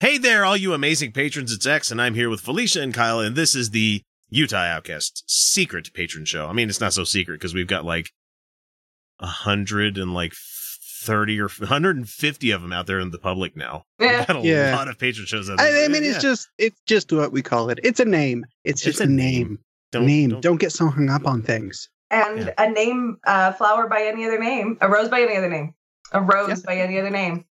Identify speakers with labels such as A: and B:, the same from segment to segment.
A: Hey there, all you amazing patrons. It's X, and I'm here with Felicia and Kyle, and this is the Utah Outcast secret patron show. I mean, it's not so secret because we've got like a hundred and like thirty or hundred and fifty of them out there in the public now.
B: Yeah.
A: We've got a
C: Yeah.
A: lot of patron shows out there.
C: I, I mean,
A: Yeah.
C: it's just it's just what we call it. It's a name. It's
A: It's
C: just
A: a
C: a name. name. Don't, get so hung up on things.
B: And
A: Yeah.
B: a name, a flower by any other name, a rose by any other name, a rose
C: Yeah.
B: by any other name.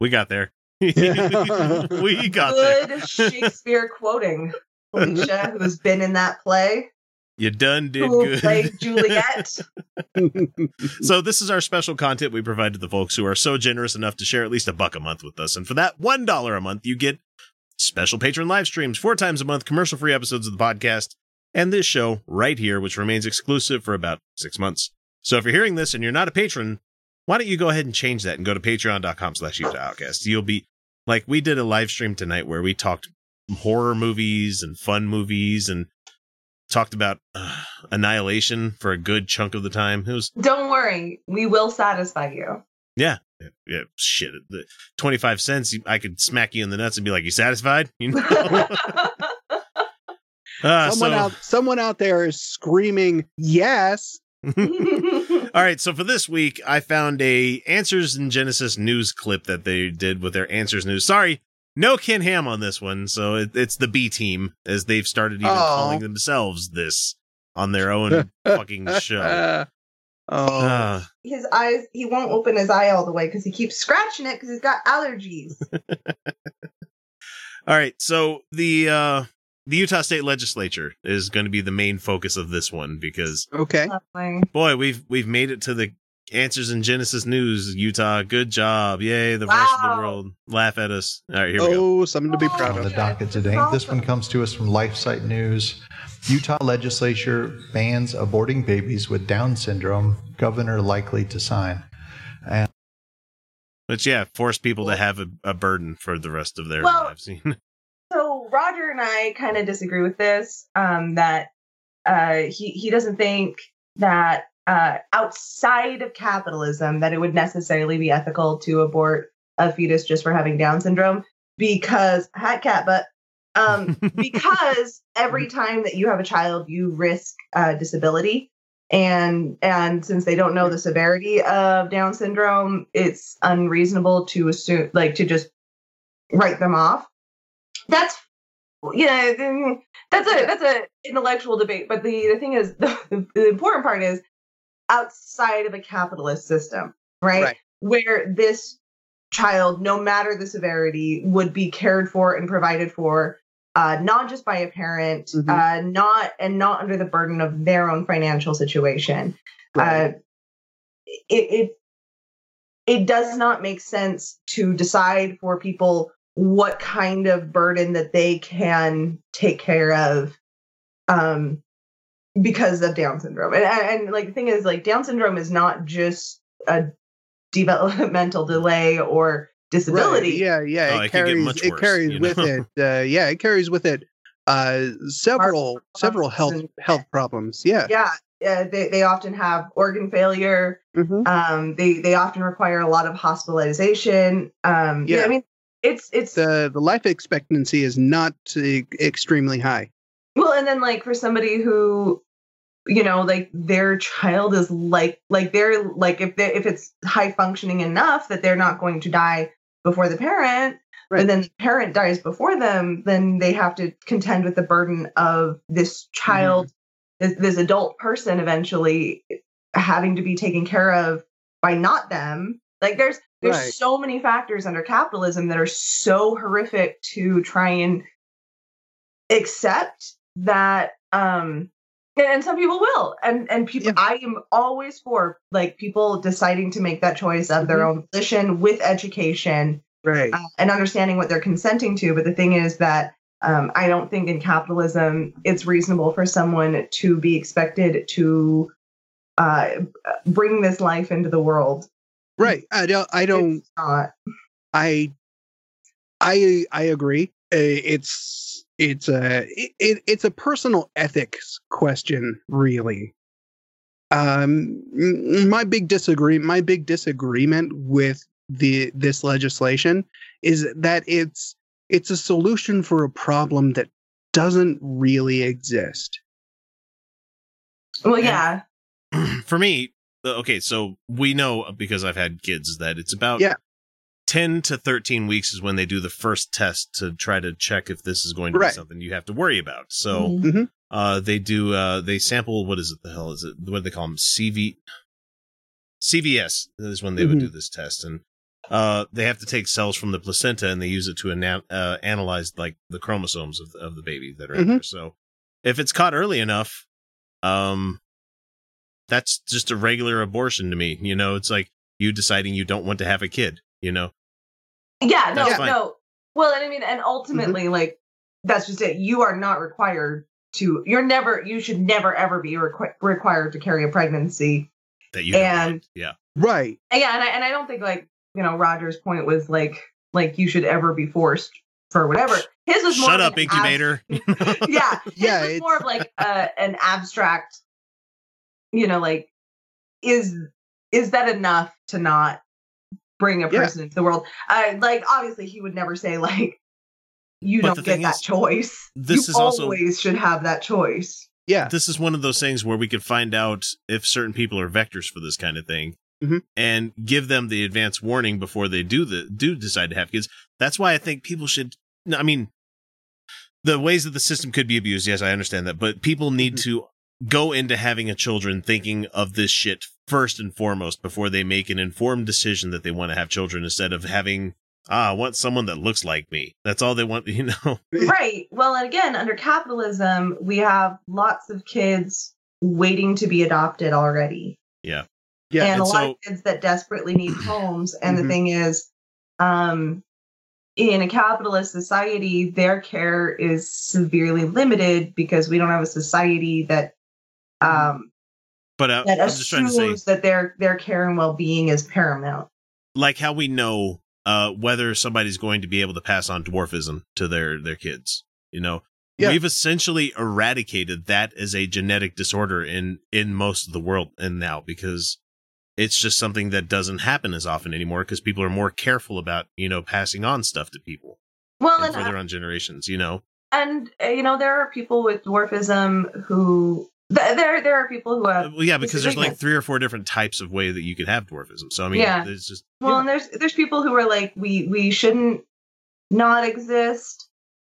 A: We got there. we got there.
B: Good Shakespeare quoting. Felicia, who's been in that play,
A: You done did
B: who
A: good.
B: played Juliet.
A: So this is our special content we provide to the folks who are so generous enough to share at least a buck a month with us. And for that one dollar a month, you get special patron live streams four times a month, commercial free episodes of the podcast, and this show right here, which remains exclusive for about six months. So if you're hearing this and you're not a patron, why don't you go ahead and change that and go to patreon.com slash Utah Outcast. You'll be like we did a live stream tonight where we talked horror movies and fun movies and talked about uh, annihilation for a good chunk of the time. It was
B: Don't worry, we will satisfy you.
A: yeah. Yeah, yeah, shit. The 25 cents, I could smack you in the nuts and be like, you satisfied? You know? Uh,
C: someone
A: so,
C: out someone out there is screaming yes.
A: all right. So for this week, I found a Answers in Genesis news clip that they did with their Answers News. Sorry, no Ken Ham on this one. So it, it's the B team as they've started even
C: Oh.
A: calling themselves this on their own fucking show.
C: oh,
A: Uh,
B: his eyes, he won't open his eye all the way because he keeps scratching it because he's got allergies.
A: All right, so the uh the Utah State Legislature is going to be the main focus of this one because
C: okay.
A: Boy, we've we've made it to the Answers in Genesis News. Utah, good job! Yay, the rest of the world laugh at us. All right, here we go.
C: Oh, something to be proud
D: on
C: of.
D: the docket today. This one comes to us from LifeSite News. Utah legislature bans aborting babies with Down syndrome. Governor likely to sign.
A: And but yeah, force people to have a, a burden for the rest of their
B: Well-
A: lives.
B: Roger and I kind of disagree with this. Um, that uh, he he doesn't think that uh, outside of capitalism that it would necessarily be ethical to abort a fetus just for having Down syndrome because hat cat but um, because every time that you have a child you risk uh, disability and and since they don't know the severity of Down syndrome it's unreasonable to assume like to just write them off that's yeah then that's a that's a intellectual debate but the the thing is the, the important part is outside of a capitalist system right?
C: Right.
B: where this child no matter the severity would be cared for and provided for uh, not just by a parent
C: Mhm.
B: uh, not and not under the burden of their own financial situation
C: Right.
B: uh, it, it it does not make sense to decide for people what kind of burden that they can take care of um because of down syndrome and, and, and, like the thing is like down syndrome is not just a developmental delay or disability
C: Right. Yeah, yeah.
A: Oh,
C: it
A: it
C: carries
A: much
C: it
A: worse,
C: carries with
A: know?
C: it. Uh, yeah, it carries with it uh several
B: Heart
C: several health
B: problems and-
C: health problems. Yeah.
B: yeah uh, they, they often have organ failure
C: Mhm.
B: um they they often require a lot of hospitalization um yeah,
C: Yeah.
B: i mean it's it's
C: The the life expectancy is not extremely high.
B: Well, and then like for somebody who, you know, like their child is like like they're like if they if it's high functioning enough that they're not going to die before the parent,
C: Right.
B: but then the parent dies before them, then they have to contend with the burden of this child, mm-hmm. this, this adult person eventually having to be taken care of by not them. Like there's there's
C: Right.
B: so many factors under capitalism that are so horrific to try and accept that um and, some people will and and people
C: Yeah.
B: i am always for like people deciding to make that choice of their own volition with education
C: Right.
B: uh, and understanding what they're consenting to but the thing is that um, i don't think in capitalism it's reasonable for someone to be expected to uh, bring this life into the world
C: right. I don't I don't
B: It's not
C: I I I agree. Uh, It's it's a it, it's a personal ethics question, really. Um, my big disagree my big disagreement with the this legislation is that it's it's a solution for a problem that doesn't really exist.
B: Well, yeah.
A: for me, okay, so we know because I've had kids that it's about
C: Yeah.
A: 10 to 13 weeks is when they do the first test to try to check if this is going to
C: Right.
A: be something you have to worry about. So,
B: Mhm.
A: uh, they do, uh, they sample, what is it? The hell is it? What do they call them? CV, CVS is when they would
C: Mhm.
A: do this test. And, uh, they have to take cells from the placenta and they use it to ana- uh, analyze like the chromosomes of, of the baby that are in
C: Mhm.
A: there. So if it's caught early enough, um, that's just a regular abortion to me. You know, it's like you deciding you don't want to have a kid, you know?
B: Yeah, no,
A: fine.
B: no. Well, and I mean, and ultimately, like, that's just it. You are not required to, you're never, you should never, ever be requ- required to carry a pregnancy.
A: That you don't
B: And-
A: Yeah.
C: Right.
B: And yeah, and I, and I don't think, like, you know, Roger's point was like, like you should ever be forced for whatever. His was more
A: Shut
B: of
A: up,
B: an ab-
A: incubator.
B: yeah, his
C: Yeah,
B: was
C: it's-
B: more of like uh, an abstract, you know, like, is is that enough to not bring a
C: Yeah.
B: person into the world? Uh, like, obviously, he would never say like, you
A: But
B: don't get
A: thing
B: that
A: is,
B: choice.
A: this
B: you
A: is also-
B: always should have that choice.
C: Yeah.
A: this is one of those things where we could find out if certain people are vectors for this kind of thing
C: Mhm.
A: and give them the advance warning before they do the do decide to have kids. That's why I think people should I mean the ways that the system could be abused, yes, I understand that, but people need
C: Mhm.
A: to go into having a children thinking of this shit first and foremost before they make an informed decision that they want to have children instead of having ah, I want someone that looks like me. That's all they want, you know.
B: right. Well, and again, under capitalism, we have lots of kids waiting to be adopted already.
A: Yeah.
C: Yeah.
B: and,
A: and
B: a lot of kids that desperately need homes. And
C: Mhm.
B: the thing is, um, in a capitalist society, their care is severely limited because we don't have a society that um,
A: But uh,
B: that
A: I'm just trying to say
B: assumes that their their care and well being is paramount.
A: like how we know uh whether somebody's going to be able to pass on dwarfism to their their kids you know
C: Yeah.
A: we've essentially eradicated that as a genetic disorder in in most of the world and now because it's just something that doesn't happen as often anymore because people are more careful about you know passing on stuff to people
B: Well,
A: and
B: and
A: further on generations you know
B: and uh, you know there are people with dwarfism who th- there there are people who have
A: well yeah because there's like three or four different types of way that you could have dwarfism so i mean
B: Yeah.
A: it's just
B: Well, and there's there's people who are like we we shouldn't not exist.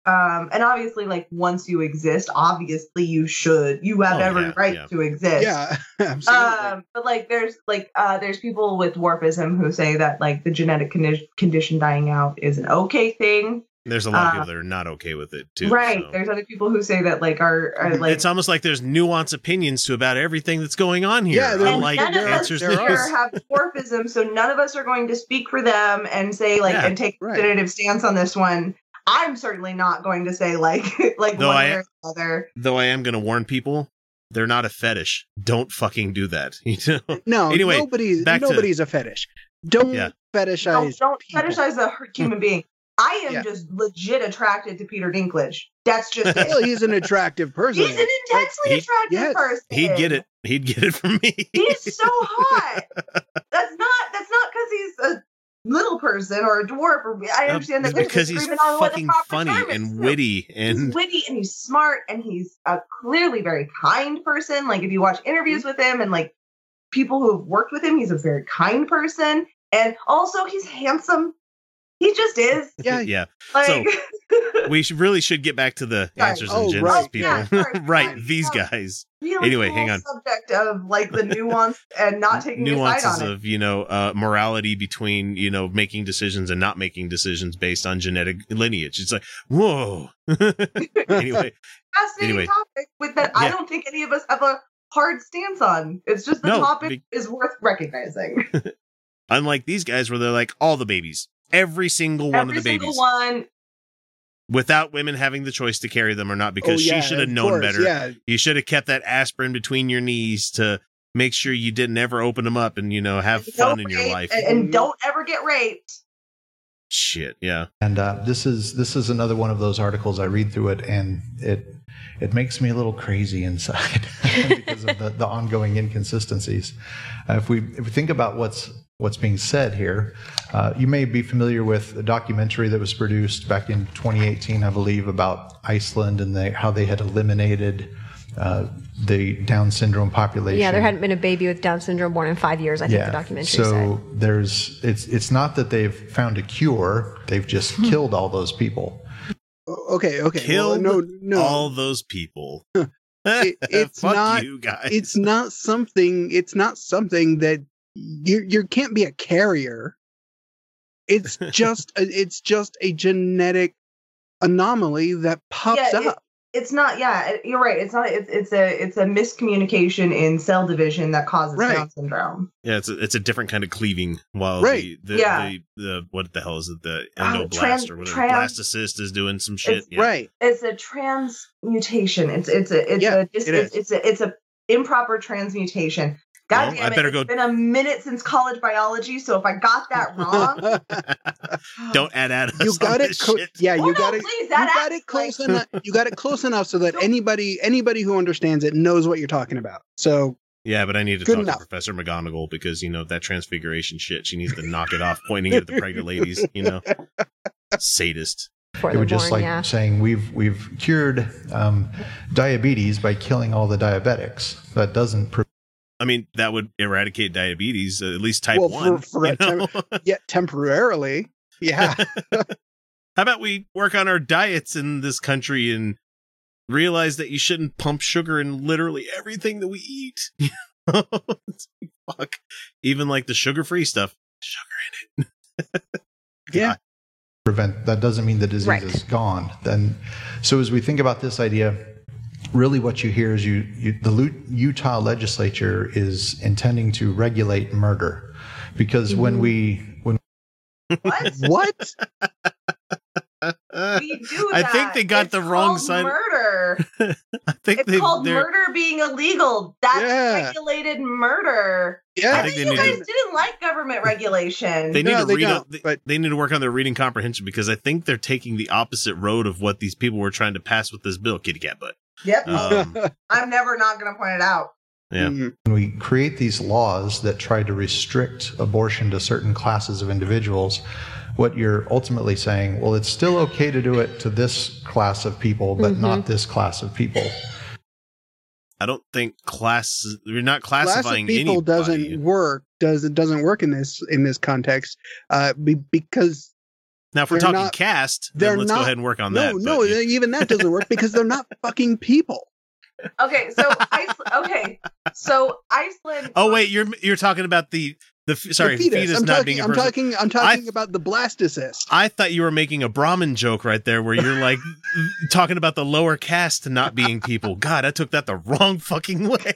B: Um, and obviously, like once you exist, obviously you should you have
A: Oh,
B: every
A: yeah,
B: right
A: yeah.
B: to exist.
C: yeah. Absolutely.
B: Um, but like there's like uh there's people with dwarfism who say that like the genetic condi- condition dying out is an okay thing.
A: There's a lot of
B: uh,
A: people that are not okay with it too
B: right.
A: so.
B: There's other people who say that like are, are like
A: it's almost like there's nuanced opinions to about everything that's going on here.
C: Yeah, there-
B: and
A: unlike
B: none of us
A: answers
C: there are.
B: here have dwarfism, so none of us are going to speak for them and say like
A: Yeah,
B: and take a
C: right.
B: definitive stance on this one. I'm certainly not going to say like like
A: No,
B: one
A: I-
B: or the other.
A: Though I am going to warn people, they're not a fetish. Don't fucking do that. You know?
C: no,
A: anyway,
C: nobody's
A: back to-
C: nobody's a fetish. Don't
A: Yeah.
C: fetishize.
B: Don't, don't fetishize a human being. I am
C: Yeah.
B: just legit attracted to Peter Dinklage. That's just
C: Well,
B: it.
C: he's an attractive person.
B: He's an intensely attractive person.
A: He'd get it. He'd get it from me.
B: He's so hot. That's not. That's not because he's a little person or a dwarf. Or I
A: Uh,
B: understand that
A: because he's
B: disagreement on the
A: fucking funny and witty
B: He's
A: and
B: witty and he's smart and he's a clearly very kind person. Like if you watch interviews
A: Mm-hmm.
B: with him and like people who have worked with him, he's a very kind person. And also he's handsome. He just is.
C: Yeah.
A: yeah.
B: Like
A: We should really should get back to the
B: Sorry.
A: answers
C: Oh,
A: and Genesis
C: right.
A: people.
B: Yeah, sorry,
A: right,
B: sorry.
A: these guys.
B: really
A: Anyway,
B: cool
A: hang on.
B: subject of like the nuance and not taking a side
A: Nuances
B: on it.
A: of you know uh, morality between you know making decisions and not making decisions based on genetic lineage. It's like whoa. anyway,
B: Fascinating
A: anyway.
B: topic with that I don't think any of us have a hard stance on. It's just the
A: No,
B: topic
A: be-
B: is worth recognizing.
A: unlike these guys where they're like all the babies, every single one
B: Every
A: of the
B: single
A: babies,
B: one.
A: without women having the choice to carry them or not,
C: Oh,
A: because
C: yeah,
A: she should have known
C: course,
A: better.
C: Yeah.
A: You should have kept that aspirin between your knees to make sure you didn't ever open them up and you know have fun in your life.
B: And, and don't ever get raped.
A: Shit, yeah.
D: And uh, this is this is another one of those articles I read through it, and it it makes me a little crazy inside because of the, the ongoing inconsistencies. Uh, if we if we think about what's what's being said here. Uh, you may be familiar with a documentary that was produced back in 2018, I believe, about Iceland and they, how they had eliminated uh, the Down syndrome population.
E: Yeah, there hadn't been a baby with Down syndrome born in five years. I think the documentary
D: so
E: said.
D: there's it's it's not that they've found a cure; they've just
E: Hmm.
D: killed all those people.
C: Okay, okay. well, no, no.
A: all those people.
C: It- it's
A: Fuck
C: not-
A: you guys.
C: it's not something. It's not something that you you can't be a carrier. It's just a, it's just a genetic anomaly that pops
B: Yeah, it-
C: up.
B: It's not. Yeah, it- you're right. It's not. It's it's a it's a miscommunication in cell division that causes
C: Right.
B: Down syndrome.
A: yeah, it's a, it's a different kind of cleaving. While
C: Right.
A: the, the,
B: Yeah.
A: the the what the hell is it? The
B: Oh,
A: endoblast
B: trans-
A: or whatever.
B: trans-
A: Blastocyst is doing some shit.
B: It's
A: Yeah.
C: Right.
B: It's a transmutation. It's it's a it's
C: Yeah,
B: a it's,
C: it
B: it's, it's a it's a improper transmutation. God
A: Well,
B: damn
A: I
B: it!
A: better
B: it's
A: go-
B: been a minute since college biology, so if I got that wrong,
A: Don't add add
C: you
A: us on
C: got it.
A: this
C: Co-
A: shit.
C: yeah,
B: Well,
C: you
B: no,
C: got it.
B: please,
C: You got it close
B: like-
C: enough. You got it close enough so that anybody anybody who understands it knows what you're talking about. So
A: Yeah, but I need to
C: Good
A: talk
C: enough.
A: to Professor McGonagall because you know that transfiguration shit. She needs to knock it off, pointing it at the pregnant ladies. You know, sadist.
E: Before
D: It
E: they're
D: would just
E: born,
D: like
E: yeah.
D: saying we've we've cured um, diabetes by killing all the diabetics. That doesn't. Pre-
A: I mean, that would eradicate diabetes, uh, at least type
C: Well, for-
A: one.
C: for
A: you
C: tem-
A: know?
C: yet temporarily, yeah.
A: How about we work on our diets in this country and realize that you shouldn't pump sugar in literally everything that we eat? Fuck. Even like the sugar free stuff. Sugar in it.
C: Yeah.
D: prevent that doesn't mean the disease
E: Right.
D: is gone then so as we think about this idea really what you hear is you, you the utah legislature is intending to regulate murder because when
E: Mhm.
D: we when
B: what?
C: what?
B: We do
A: I think they got
B: It's
A: the wrong
B: called
A: side.
B: Murder.
A: I think
B: It's
A: they
B: called
A: they're
B: murder being illegal. That's
C: Yeah.
B: regulated murder.
C: Yeah.
B: I
A: think
B: think
A: they
B: you guys
A: to-
B: didn't like government regulation.
A: they need
C: No,
A: to
C: they
A: read up,
C: don't,
A: they,
C: but-
A: they need to work on their reading comprehension because I think they're taking the opposite road of what these people were trying to pass with this bill. Kitty cat butt.
B: Yep.
A: Um,
B: I'm never not going to point it out.
A: Yeah.
C: Mhm.
D: when we create these laws that try to restrict abortion to certain classes of individuals what you're ultimately saying well it's still okay to do it to this class of people but
E: Mhm.
D: not this class of people
A: I don't think class. You're not
C: Class of
A: classifying
C: people
A: anybody.
C: doesn't work. Doesn't doesn't work in this in this context. Uh, be, because
A: Now, if we're
C: they're
A: talking
C: not-
A: caste,
C: they're
A: then let's go ahead and work on
C: no,
A: that.
C: no,
A: but yeah.
C: even that doesn't work because they're not fucking people.
B: Okay, so Iceland. Okay, so Iceland.
A: Oh wait, you're you're talking about the the sorry
C: The
A: fetus,
C: I'm
A: not
C: talking,
A: being a
C: I'm
A: person.
C: talking. I'm talking about the blastocyst.
A: I thought you were making a Brahmin joke right there, where you're like talking about the lower caste not being people. God, I took that the wrong fucking way.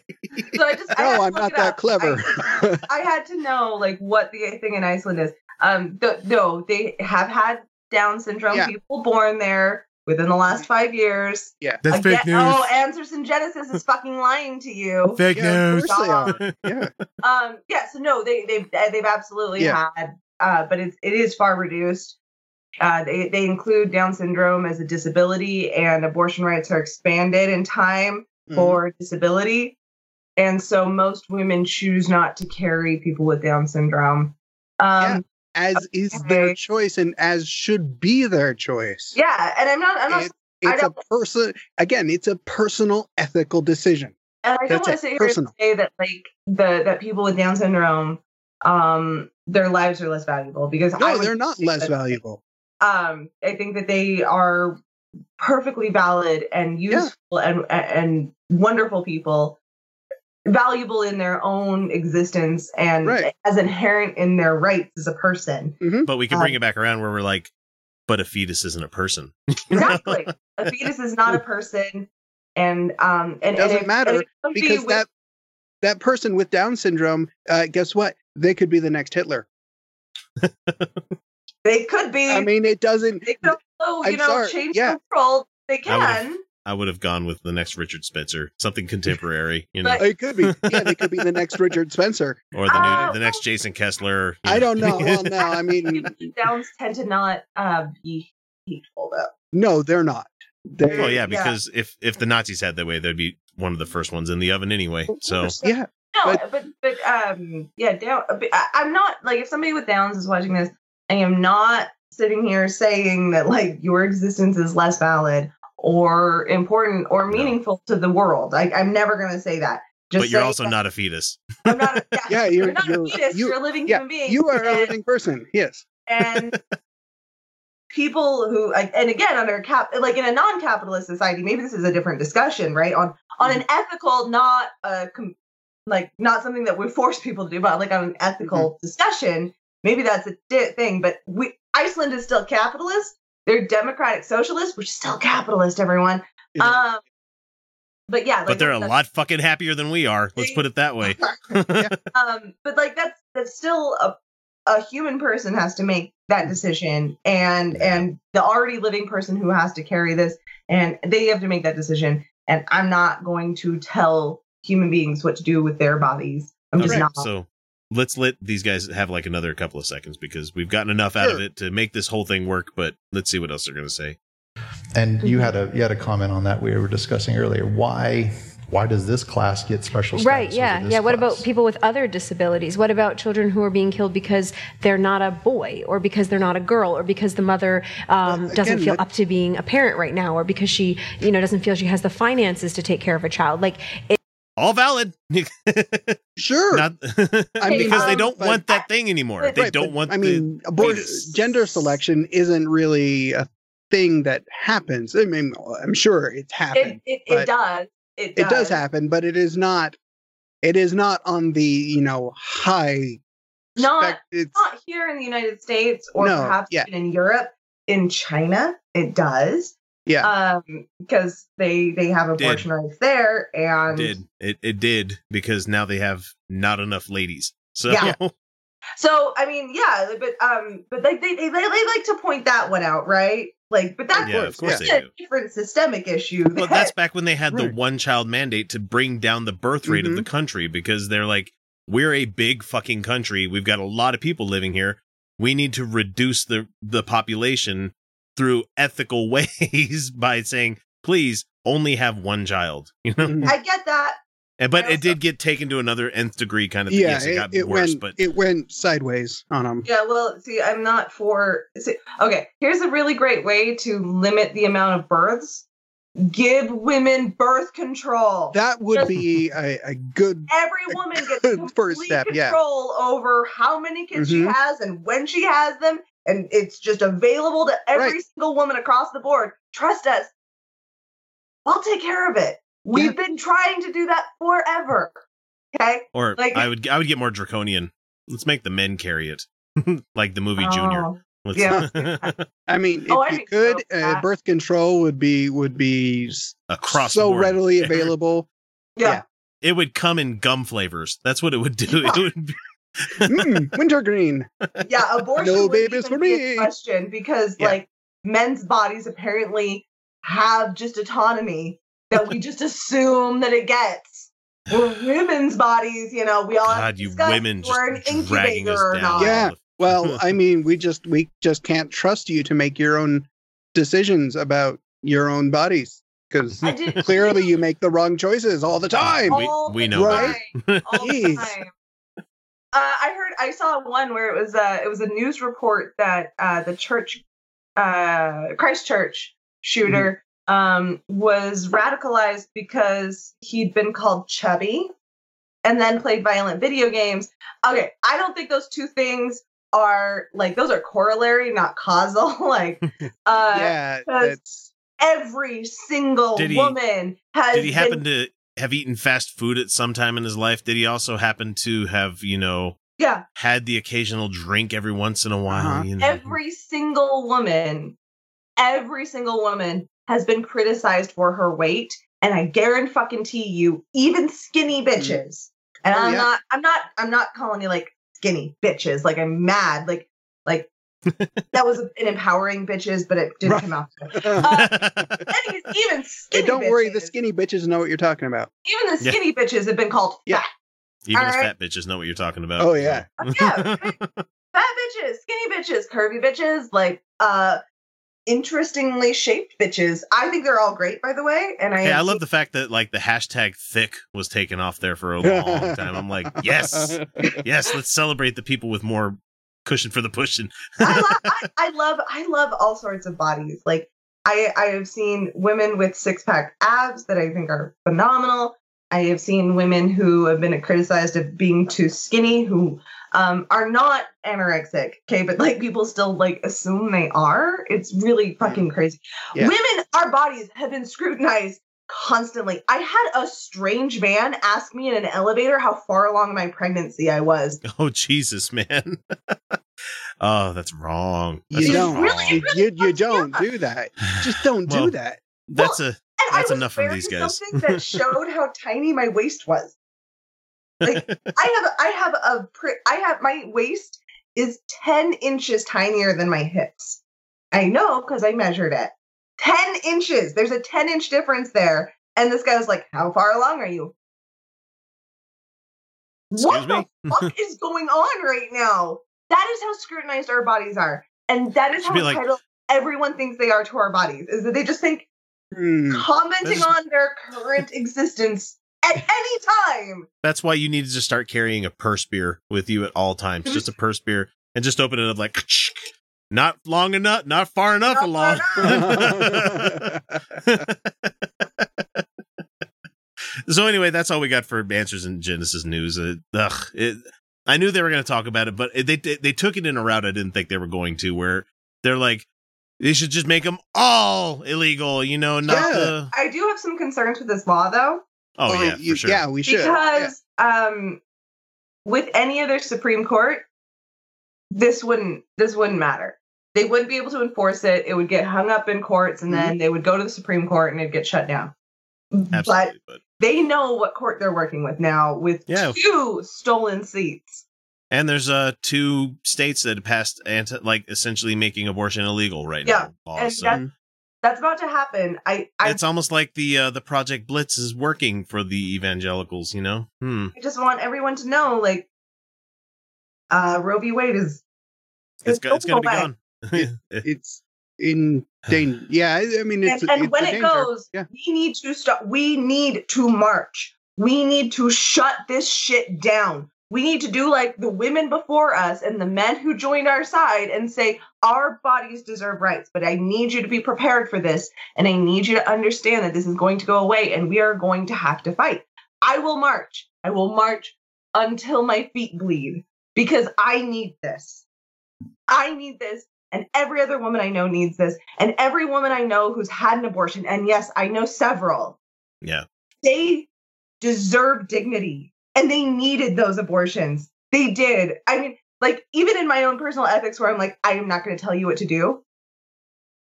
B: So I just. I
C: No, I'm not that
B: up.
C: clever.
B: I, I had to know like what the thing in Iceland is. Um, th- no, they have had Down syndrome
C: Yeah.
B: people born there within the last five years.
A: Yeah, that's
B: Again- Oh, Answers in Genesis is fucking lying to you.
A: Fake
C: Yeah,
A: news.
C: course they are. Yeah.
B: Um, yeah, so no, they they've uh, they've absolutely
C: Yeah.
B: had, uh, but it's it is far reduced. Uh, they they include Down syndrome as a disability, and abortion rights are expanded in time
C: Mhm.
B: for disability, and so most women choose not to carry people with Down syndrome. Um,
C: as is their choice and as should be their choice.
B: yeah. and I'm not I'm not
C: It- It's a person again, it's a personal ethical decision.
B: and I don't want to sit here and say that like the that people with Down syndrome, um, their lives are less valuable because
C: No, they're not less
B: that-
C: valuable.
B: Um, I think that they are perfectly valid and
C: Yeah.
B: useful and and wonderful people, valuable in their own existence and
C: Right.
B: as inherent in their rights as a person.
A: But we can bring it back around where we're like, but a fetus isn't a person.
B: Exactly, a fetus is not a person, and um, and
C: Doesn't
B: and it-
C: matter,
B: and it could be
C: Because
B: with-
C: that that person with Down syndrome, uh, guess what? They could be the next Hitler.
B: they could be.
C: I mean, it doesn't.
B: they could also, you
C: I'm
B: know,
C: sorry,
B: change
C: yeah.
B: the world. They can.
A: I would have gone with the next Richard Spencer, something contemporary, you know,
B: But-
C: It could be. Yeah, they could be the next Richard Spencer.
A: or the
B: Uh,
A: new, the next Jason Kessler. you
C: I don't know. Well, no, I mean,
B: Downs tend to not uh, be hateful though.
C: no, they're not. They,
A: Well, yeah,
B: Yeah.
A: because if if the Nazis had that way, they'd be one of the first ones in the oven anyway. So
C: yeah,
B: No, no,
C: But-
B: but but, um, yeah, down. but I, I'm not like if somebody with Downs is watching this, I am not sitting here saying that like your existence is less valid or important or meaningful to the world. Like I'm never going to say that. Just
A: but you're also
B: that
A: not a fetus.
B: I'm not. A, yeah,
C: Yeah,
B: you're,
C: you're-
B: not
C: you're-
B: a fetus.
C: you-
B: You, are a living
C: yeah,
B: human being.
C: You are a living person. Yes.
B: and people who and again under cap like in a non-capitalist society maybe this is a different discussion right on on an mm-hmm. ethical not a like not something that we force people to do but like on an ethical mm-hmm. discussion maybe that's a di- thing but we iceland is still capitalist they're democratic socialists, which is still capitalist everyone
C: It is.
B: um but yeah like
A: but they're a lot fucking happier than we are. Let's put it that way.
B: um but like that's that's still a a human person has to make that decision and and the already living person who has to carry this and they have to make that decision and i'm not going to tell human beings what to do with their bodies i'm just
A: Okay,
B: not
A: so let's let these guys have like another couple of seconds because we've gotten enough out of it to make this whole thing work. But let's see what else they're going to say.
D: And you
E: Mhm.
D: had a you had a comment on that we were discussing earlier. Why why does this class get special status?
E: Right, yeah.
D: this
E: Yeah. What
D: class?
E: about people with other disabilities? What about children who are being killed because they're not a boy or because they're not a girl or because the mother um,
C: Well,
E: doesn't
C: again,
E: feel
C: that-
E: up to being a parent right now or because she, you know, doesn't feel she has the finances to take care of a child? Like, it,
A: All valid.
C: Sure.
A: Not because they
B: um,
A: don't
C: but-
A: want that thing anymore.
B: Right,
A: they
C: Right,
A: don't
C: but,
A: want.
C: I mean,
A: the
C: abort-
A: fetus.
C: gender selection isn't really a thing that happens. I mean, I'm sure it's
B: it,
C: happened.
B: it,
C: but
B: it does it
C: It
B: does
C: does happen, but it is not. It is not on the you know high.
B: Not-
C: spec- it's
B: not here in the united states or
C: No,
B: perhaps
C: yeah.
B: in europe in china it does
C: yeah.
B: um because they they have
A: Did.
B: abortion rights there and
A: did it? It did because now they have not enough ladies. So
B: Yeah. So I mean, yeah, but um, but like they, they they like to point that one out, right? Like, but that's
A: yeah, of course
C: yeah.
B: a
A: do.
B: different systemic issue.
A: Well, that's back when they had the one child mandate to bring down the birth rate of
C: Mhm.
A: the country because they're like, we're a big fucking country. We've got a lot of people living here. We need to reduce the the population through ethical ways by saying, please only have one child. You know,
C: Mhm.
B: I get that.
A: And- but
B: I
A: it did get taken to another nth degree kind of thing.
C: yeah,
A: yes, it
C: it,
A: got
C: it
A: worse,
C: went
A: but
C: it went sideways on them.
B: Yeah, well, see, I'm not for. See, okay, here's a really great way to limit the amount of births: give women birth control.
C: That would
B: Just-
C: be a, a good.
B: Every woman gets
C: good first step, yeah.
B: control over how many kids she
C: Mhm.
B: has and when she has them, and it's just available to every
C: Right.
B: single woman across the board. Trust us, I'll take care of it. We've been trying to do that forever. Okay.
A: or
B: like-
A: I would I would get more draconian. Let's make the men carry it, like the movie Junior.
B: Oh,
A: Let's,
B: yeah.
C: I mean, if
B: Oh, I
C: you
B: think
C: could,
B: so.
C: uh, birth control would be would be
A: across
C: so readily available.
B: yeah.
A: It would come in gum flavors. That's what it would do. It would be,
C: mm, wintergreen.
B: yeah, abortion
C: No babies for
B: a
C: me.
B: question because
C: Yeah.
B: like men's bodies apparently have just autonomy that we just assume that it gets. Where women's bodies, you know, we all have
A: God,
B: to
A: you
B: discuss
A: women
B: if we're an
A: just dragging us
B: incubator
A: down.
B: not.
C: Yeah. Well, I mean, we just we just can't trust you to make your own decisions about your own bodies because clearly you make the wrong choices all the time.
A: We-
B: all
A: we
B: the
A: know
C: that.
B: time, all the time. Uh, I heard, I saw one where it was uh, it was a news report that uh, the church, uh, Christchurch shooter, um, was radicalized because he'd been called chubby, and then played violent video games. Okay, I don't think those two things are like those are corollary, not causal. like, uh,
C: yeah,
B: every single
A: Did he-
B: woman has.
A: Did he happen
B: been,
A: to have eaten fast food at some time in his life? Did he also happen to have, you know,
B: Yeah,
A: had the occasional drink every once in a while?
C: Uh-huh.
A: You know?
B: every single woman, every single woman has been criticized for her weight, and I guarantee you, even skinny bitches. And
C: Oh,
B: I'm
C: yeah.
B: not, I'm not, I'm not calling you like skinny bitches. Like I'm mad. Like, like that was an empowering bitches, but it didn't
C: Right.
B: come out. Uh, anyways, even
C: Hey, don't worry, the skinny bitches know what you're talking about.
B: Even the
A: Yeah.
B: skinny bitches have been called
C: Yeah.
B: fat.
A: Even as
B: Alright.
A: fat bitches know what you're talking about.
C: Oh, yeah.
B: Yeah, fat bitches, skinny bitches, curvy bitches, like uh interestingly shaped bitches. I think they're all great, by the way. And I,
A: Hey, I love the fact that like the hashtag thick was taken off there for a long time. I'm like, yes, yes, let's celebrate the people with more cushion for the pushing.
B: I, lo- I, I love I love all sorts of bodies. Like I I have seen women with six pack abs that I think are phenomenal. I have seen women who have been criticized of being too skinny, who um, are not anorexic. Okay, but like people still like assume they are. It's really fucking crazy.
C: Yeah.
B: Women, our bodies have been scrutinized constantly. I had a strange man ask me in an elevator how far along my pregnancy I was.
A: Oh Jesus, man. oh, that's wrong. That's
C: you don't.
B: really-
C: you,
B: really
C: you, you don't
B: up.
C: do that. Just don't
A: Well,
C: do that.
A: That's a That's enough from these guys.
B: Something that showed how tiny my waist was. Like I have, I have a, pri- I have my waist is ten inches tinier than my hips. I know because I measured it. Ten inches. There's a ten inch difference there. And this guy was like, "How far along are you?"
A: Excuse
B: what
A: me?
B: the fuck is going on right now? That is how scrutinized our bodies are, and that is
A: Should
B: how
A: like-
B: entitled everyone thinks they are to our bodies. Is that they just think
C: Hmm.
B: commenting
A: That's-
B: on their current existence at any time.
A: That's why you need to just start carrying a purse beer with you at all times.
B: Mm-hmm.
A: Just a purse beer and just open it up like not long enough, not far enough
B: Not
A: along. so anyway, that's all we got for answers in Genesis news. Uh, ugh, it, I knew they were going to talk about it, but it, they they took it in a route I didn't think they were going to. Where they're like, they should just make them all illegal, you know, not
C: Yeah.
A: the.
B: I do have some concerns with this law, though,
A: Oh
C: Well,
A: yeah,
C: you-
A: for sure.
C: Yeah, we should. Yeah.
B: because um, with any other Supreme Court, this wouldn't this wouldn't matter. They wouldn't be able to enforce it. It would get hung up in courts, and then they would go to the Supreme Court, and it'd get shut down. But
A: Absolutely, but
B: they know what court they're working with now, with
A: Yeah.
B: two stolen seats.
A: And there's uh two states that passed anti like essentially making abortion illegal right
B: Yeah,
A: now.
B: and
A: So
B: that- That's about to happen. I I
A: it's almost like the uh, the Project Blitz is working for the evangelicals, you know? Hmm.
B: I just want everyone to know, like, uh, Roe v. Wade is
A: It's go- it's gonna be
B: away.
A: Gone.
C: It's in danger. Yeah, I I mean, it's
B: and, and
C: it's
B: when
C: a
B: it
C: danger.
B: goes,
C: Yeah.
B: we need to stop. We need to march. We need to shut this shit down. We need to do like the women before us and the men who joined our side and say, our bodies deserve rights, but I need you to be prepared for this. And I need you to understand that this is going to go away and we are going to have to fight. I will march. I will march until my feet bleed because I need this. I need this. And every other woman I know needs this. And every woman I know who's had an abortion, and yes, I know several,
A: yeah.
B: they deserve dignity and they needed those abortions. They did. I mean, like, even in my own personal ethics, where I'm like, I am not going to tell you what to do,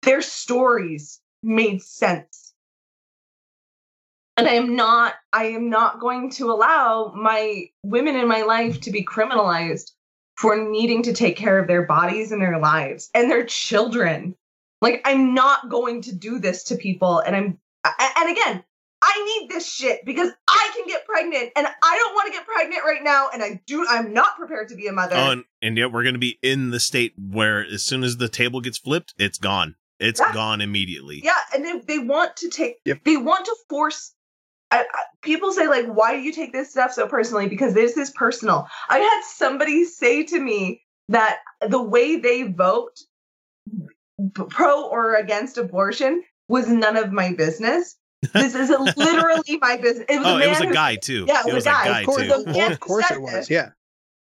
B: their stories made sense. And I am not, I am not going to allow my women in my life to be criminalized for needing to take care of their bodies and their lives and their children. Like, I'm not going to do this to people. And I'm, and again, I need this shit because I can get pregnant and I don't want to get pregnant right now. And I do, I'm not prepared to be a mother.
A: Oh, and, and yet we're gonna be in the state where as soon as the table gets flipped, it's gone. It's
B: Yeah.
A: gone immediately.
B: yeah. And they, they want to take,
C: Yep.
B: they want to force. I, I, people say like, why do you take this stuff so personally? Because this is personal. I had somebody say to me that the way they vote, pro or against abortion, was none of my business. This is literally my business. It was
A: Oh,
B: a
A: it
B: man
A: was a
B: who-
A: guy too.
B: Yeah, it
A: it
B: was
A: was
B: a
A: a
B: guy.
A: guy
C: Of course,
A: too.
B: The
C: of course it was. Yeah.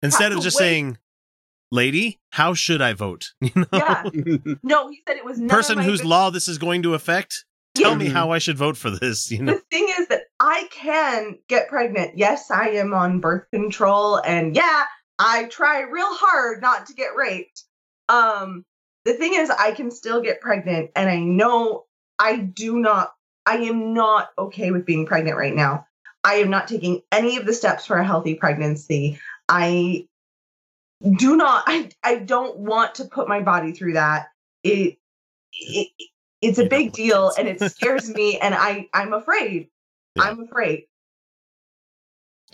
A: Instead of just
B: way-
A: saying, "Lady, how should I vote?" You know,
B: Yeah. No, he said it was none of
A: person
B: my
A: whose
B: business.
A: law this is going to affect. Tell
B: Yeah.
A: me how I should vote for this. You know,
B: The thing is that I can get pregnant. Yes, I am on birth control, and yeah, I try real hard not to get raped. Um, the thing is, I can still get pregnant, and I know I do not. I am not okay with being pregnant right now. I am not taking any of the steps for a healthy pregnancy. I do not. I I don't want to put my body through that. It. it it's a big deal and it scares me and I I'm afraid.
A: Yeah.
B: I'm afraid.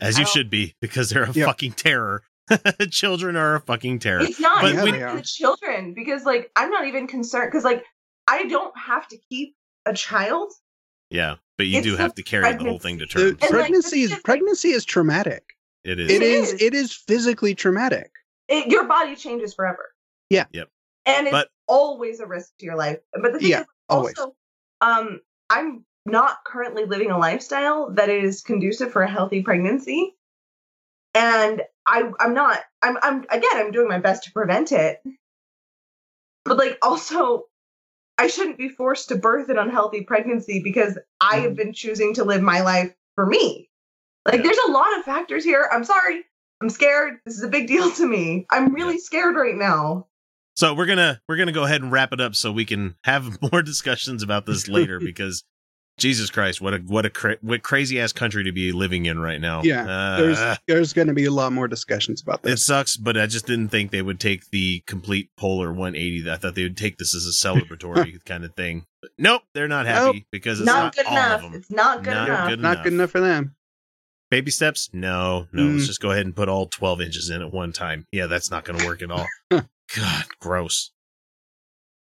A: as you should be, because they're a
C: Yeah.
A: fucking terror. Children are a fucking terror.
B: It's not
A: But
B: even
C: we-
B: for the children because like I'm not even concerned because like I don't have to keep a child.
A: Yeah, but you
B: It's
A: do have to carry the whole thing to
C: term.
A: terms.
B: And,
C: pregnancy
B: this
C: is
B: is-
C: pregnancy is traumatic.
A: It is.
C: It
B: It
C: is
B: is.
C: it is physically traumatic.
B: It, your body changes forever.
C: Yeah.
A: Yep.
B: And it's
A: But-
B: always a risk to your life. But the thing
C: Yeah,
B: is,
C: always.
B: also, um, I'm not currently living a lifestyle that is conducive for a healthy pregnancy, and I, I'm not. I'm, I'm again. I'm doing my best to prevent it, but like also, I shouldn't be forced to birth an unhealthy pregnancy because I have mm. been choosing to live my life for me. Like,
A: Yeah.
B: there's a lot of factors here. I'm sorry. I'm scared. This is a big deal to me. I'm really scared right now.
A: So we're gonna we're gonna go ahead and wrap it up so we can have more discussions about this later because Jesus Christ, what a what a cra- what crazy ass country to be living in right now.
C: Yeah,
A: Uh,
C: There's there's going to be a lot more discussions about this.
A: it sucks, but I just didn't think they would take the complete polar 180. I thought they would take this as a celebratory kind of thing. But nope, they're not happy
C: Nope.
A: because it's
B: not,
A: not,
B: good
A: all
B: enough.
A: of them.
B: It's not good
A: Not
B: enough.
A: good
C: Not good enough for them.
A: Baby steps? No, no. Let's
C: Mm.
A: just go ahead and put all 12 inches in at one time. Yeah, that's not going to work at all. God, gross.